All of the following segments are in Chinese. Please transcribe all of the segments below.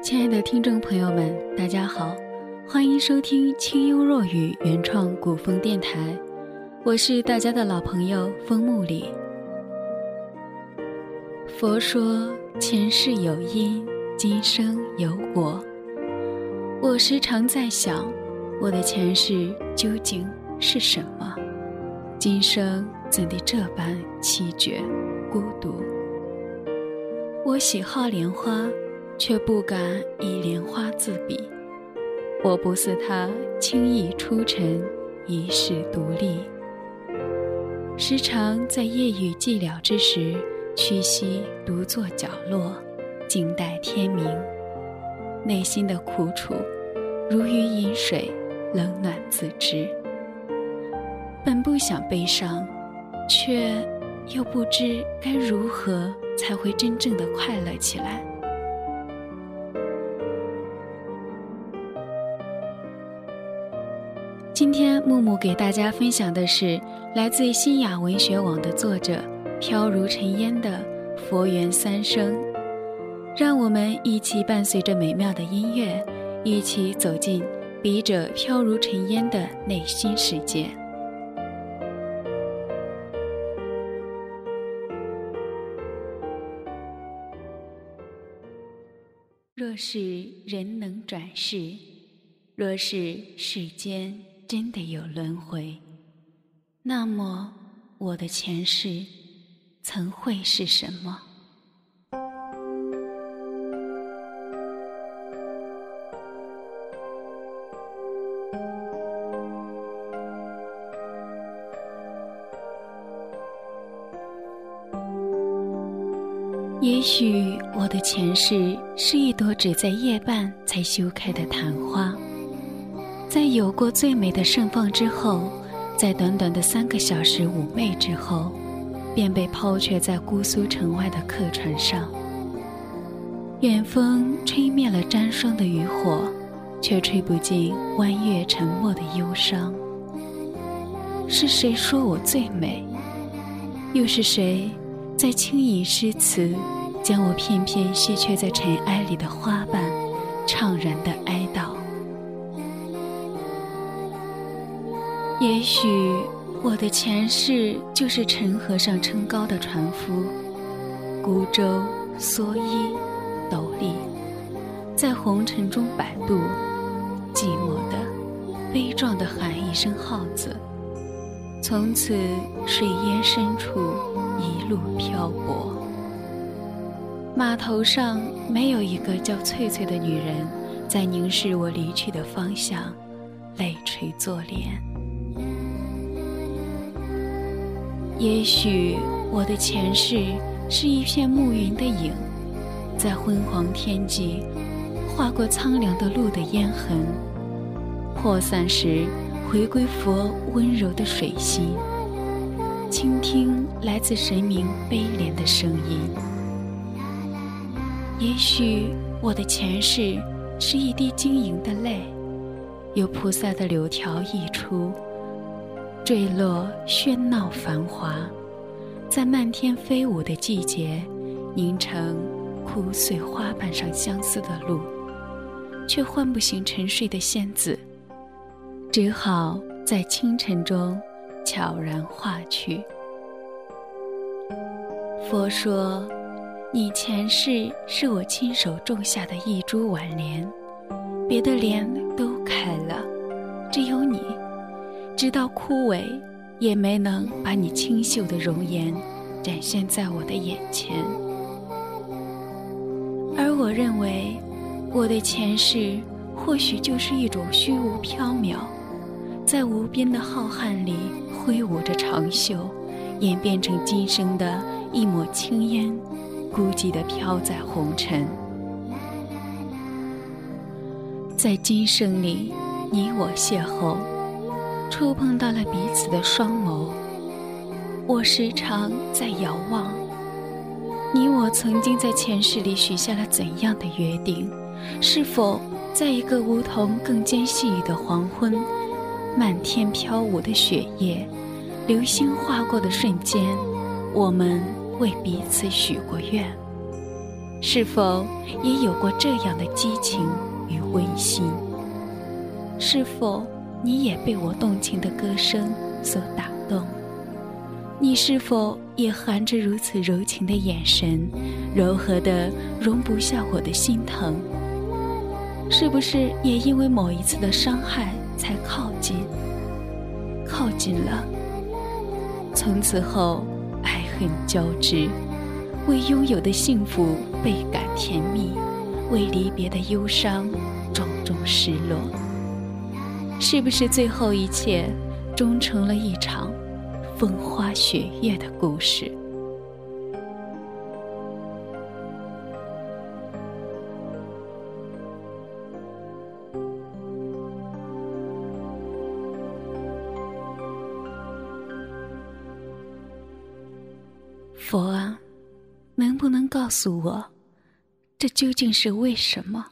亲爱的听众朋友们，大家好，欢迎收听清幽若雨原创古风电台，我是大家的老朋友风木里。佛说前世有因，今生有果。我时常在想，我的前世究竟是什么？今生怎地这般凄绝、孤独？我喜好莲花。却不敢以莲花自比，我不似他轻易出尘，一世独立。时常在夜雨寂寥之时，屈膝独坐角落，静待天明。内心的苦楚，如鱼饮水，冷暖自知。本不想悲伤，却又不知该如何才会真正的快乐起来。今天木木给大家分享的是来自新雅文学网的作者飘如尘烟的《佛缘三生》，让我们一起伴随着美妙的音乐，一起走进笔者飘如尘烟的内心世界。若是人能转世，若是世间。真的有轮回，那么我的前世曾会是什么？也许我的前世是一朵只在夜半才羞开的昙花。在有过最美的盛放之后，在短短的三个小时妩媚之后，便被抛却在姑苏城外的客船上。远风吹灭了沾霜的渔火，却吹不尽弯月沉默的忧伤。是谁说我最美？又是谁，在轻吟诗词，将我片片稀缺在尘埃里的花瓣，怅然的哀悼？也许我的前世就是陈河上撑篙的船夫，孤舟蓑衣斗笠，在红尘中摆渡，寂寞的、悲壮的喊一声号子，从此水烟深处一路漂泊。码头上没有一个叫翠翠的女人，在凝视我离去的方向，泪垂作脸。也许我的前世是一片暮云的影，在昏黄天际划过苍凉的路的烟痕，破散时回归佛温柔的水心，倾听来自神明悲怜的声音。也许我的前世是一滴晶莹的泪，由菩萨的柳条溢出。坠落，喧闹繁华，在漫天飞舞的季节，凝成枯碎花瓣上相思的路，却唤不醒沉睡的仙子，只好在清晨中悄然化去。佛说，你前世是我亲手种下的一株晚莲，别的莲都开了，只有你。直到枯萎，也没能把你清秀的容颜展现在我的眼前。而我认为，我的前世或许就是一种虚无缥缈，在无边的浩瀚里挥舞着长袖，演变成今生的一抹青烟，孤寂地飘在红尘。在今生里，你我邂逅。触碰到了彼此的双眸，我时常在遥望，你我曾经在前世里许下了怎样的约定？是否在一个梧桐更兼细雨的黄昏，漫天飘舞的雪夜，流星划过的瞬间，我们为彼此许过愿？是否也有过这样的激情与温馨？是否你也被我动情的歌声所打动？你是否也含着如此柔情的眼神，柔和的容不下我的心疼？是不是也因为某一次的伤害才靠近？靠近了，从此后爱恨交织，为拥有的幸福倍感甜蜜，为离别的忧伤种种失落。是不是最后一切终成了一场？风花雪月的故事。佛啊，能不能告诉我，这究竟是为什么？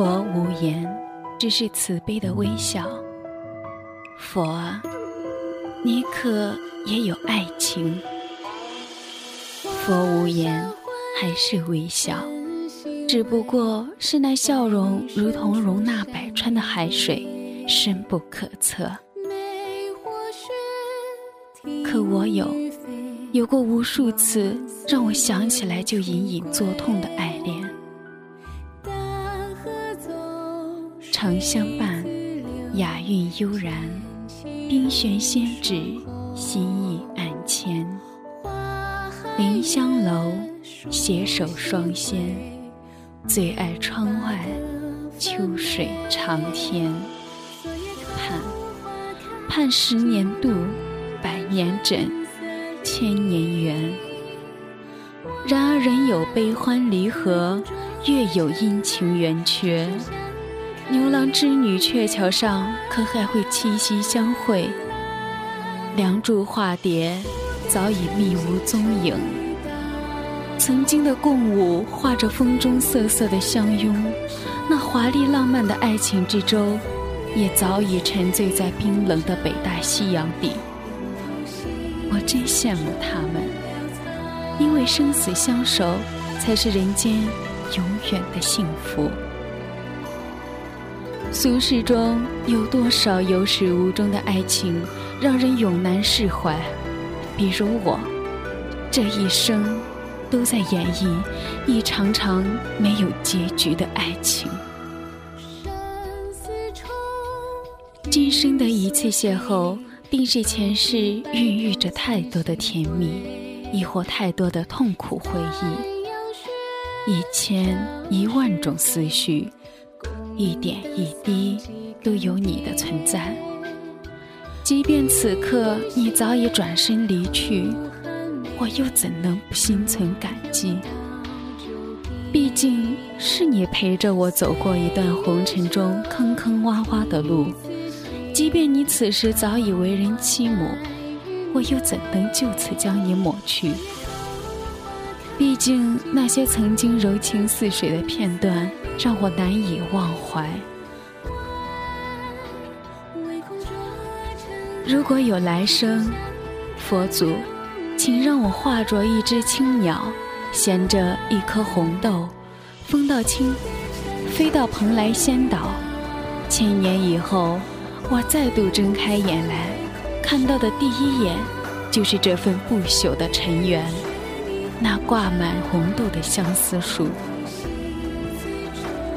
佛无言，只是慈悲的微笑。佛啊，你可也有爱情？佛无言，还是微笑，只不过是那笑容如同容纳百川的海水，深不可测。可我有，有过无数次让我想起来就隐隐作痛的爱恋。长相伴，雅韵悠然；冰悬仙指，心意暗牵。临香楼，携手双仙，最爱窗外秋水长天。盼，盼十年度，百年枕，千年缘。然而人有悲欢离合，月有阴晴圆缺。牛郎织女鹊桥上，可还会七夕相会？梁祝化蝶，早已觅无踪影。曾经的共舞，画着风中瑟瑟的相拥，那华丽浪漫的爱情之舟，也早已沉醉在冰冷的北大西洋底。我真羡慕他们，因为生死相守，才是人间永远的幸福。俗世中有多少有始无终的爱情，让人永难释怀？比如我，这一生都在演绎一场场没有结局的爱情。今生的一次邂逅，定是前世孕育着太多的甜蜜，亦或太多的痛苦回忆，一千一万种思绪。一点一滴都有你的存在，即便此刻你早已转身离去，我又怎能不心存感激？毕竟是你陪着我走过一段红尘中坑坑洼洼的路，即便你此时早已为人妻母，我又怎能就此将你抹去？毕竟那些曾经柔情似水的片段，让我难以忘怀。如果有来生，佛祖，请让我化作一只青鸟，衔着一颗红豆，风到青，飞到蓬莱仙岛。千年以后，我再度睁开眼来，看到的第一眼，就是这份不朽的尘缘。那挂满红豆的相思树，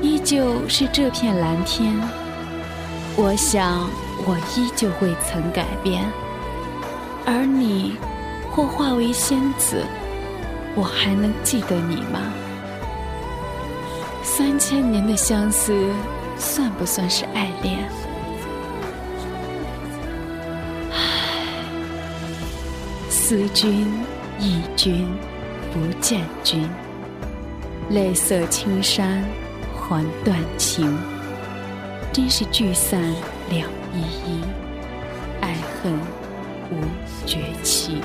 依旧是这片蓝天。我想，我依旧未曾改变。而你，或化为仙子，我还能记得你吗？三千年的相思，算不算是爱恋？唉，思君，忆君。不见君，泪色青山还断情。真是聚散两依依，爱恨无绝期。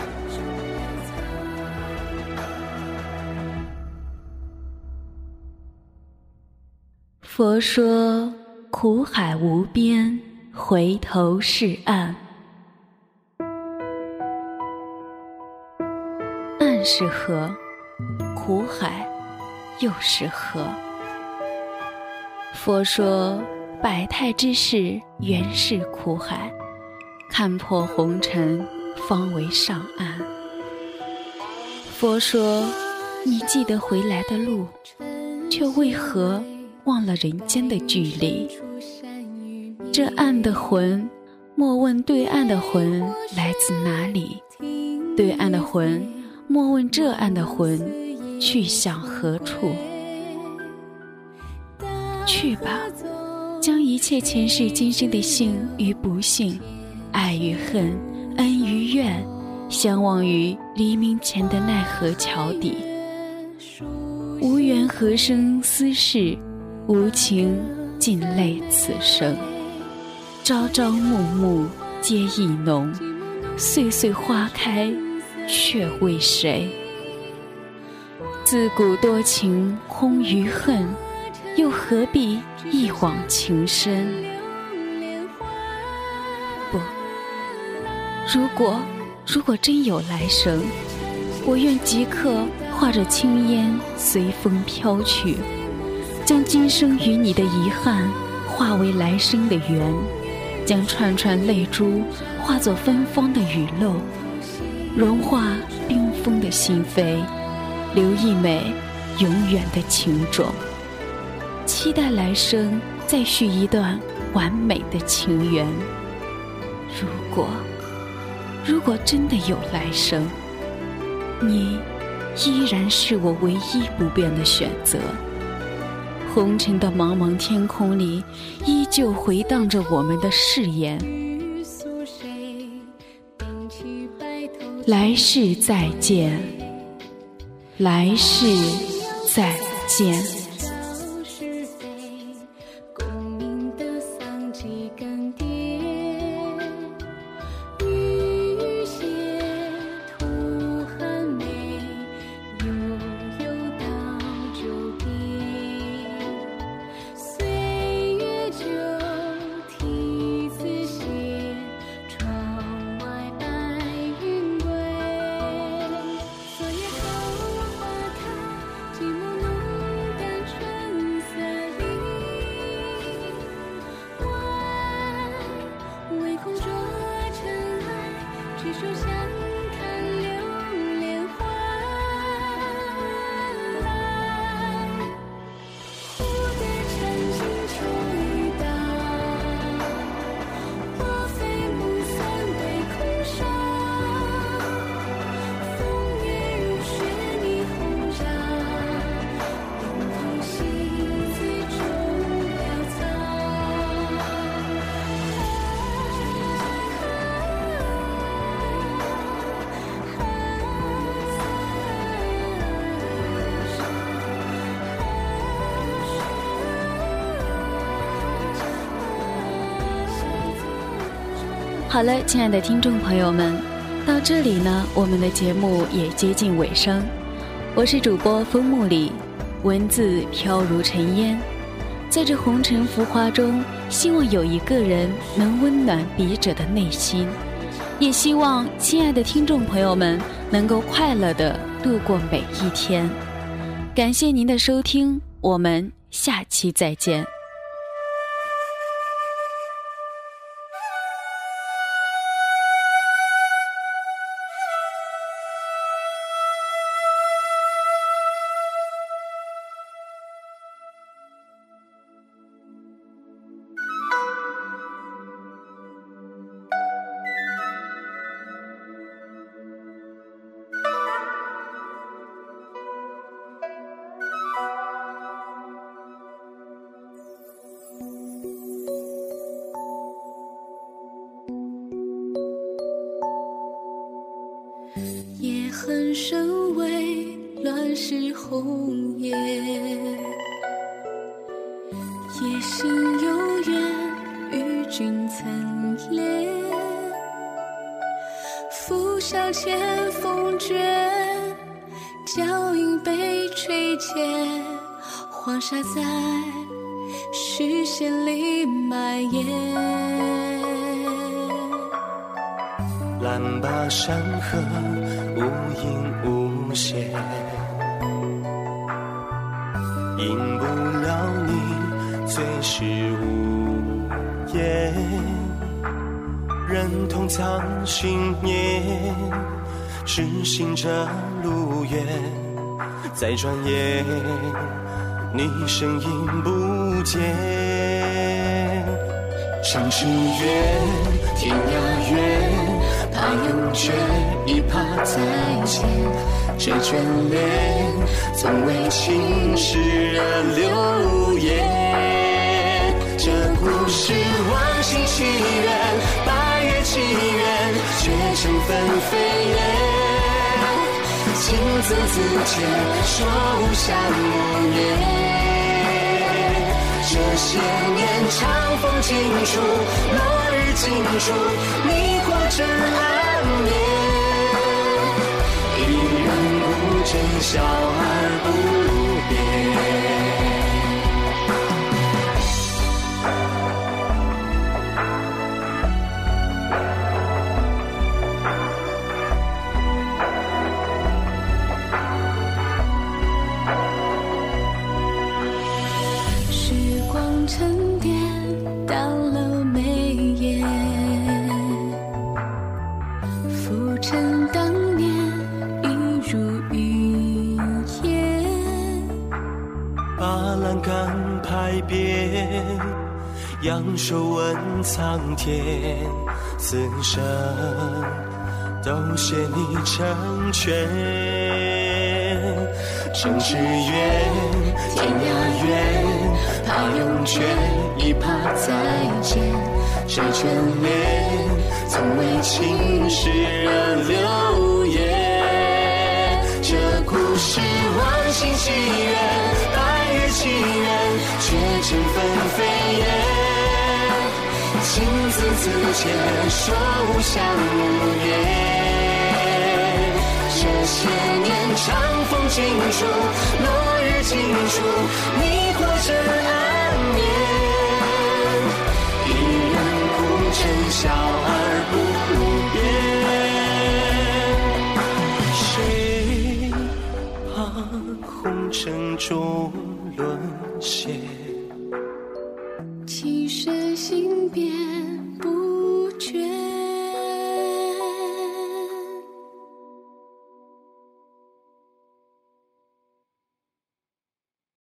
佛说苦海无边，回头是岸。是河，苦海又是河。佛说百态之事原是苦海，看破红尘方为上岸。佛说你记得回来的路，却为何？忘了人间的距离，这岸的魂，莫问对岸的魂来自哪里；对岸的魂，莫问这岸的魂去向何处。去吧，将一切前世今生的幸与不幸、爱与恨、恩与怨，相忘于黎明前的奈何桥底。无缘何生思事。无情尽泪此生，朝朝暮暮皆意浓，岁岁花开却为谁？自古多情空余恨，又何必一往情深？不，如果如果真有来生，我愿即刻化着青烟随风飘去。将今生与你的遗憾化为来生的缘，将串串泪珠化作芬芳的雨漏，融化冰封的心扉，留一枚永远的情种。期待来生再续一段完美的情缘。如果，如果真的有来生，你依然是我唯一不变的选择。红尘的茫茫天空里，依旧回荡着我们的誓言。来世再见，来世再见。梨树下好了，亲爱的听众朋友们，到这里呢，我们的节目也接近尾声。我是主播风木里，文字飘如尘烟，在这红尘浮华中，希望有一个人能温暖笔者的内心，也希望亲爱的听众朋友们能够快乐的度过每一天。感谢您的收听，我们下期再见。恨深为乱世红颜，夜行有缘，与君曾恋。拂晓千风卷，娇影被吹浅，黄沙在视线里蔓延。蓝把山河无影无限，赢不了你最是无言。忍痛藏心念，痴心这路远，再转眼，你身影不见。城市远，天涯远。怕永诀，一怕再见。这眷恋，从未青史热流言。这故事往昔契缘，八月祈愿，却成纷飞燕。情字字间，说无相无言。这些年，长风尽处，落日尽处，你或尘暗恋，一人孤枕笑而不苍天，此生都谢你成全。城市远，天涯远，怕永诀，亦怕再见。这眷恋，从未青史惹流言。这故事往昔契缘，白日祈愿，却成纷飞燕。情字字间，说无相无言。这些年，长风尽处，落日尽处，你或真暗眠。一人孤枕，笑而不变。谁怕红尘中沦陷？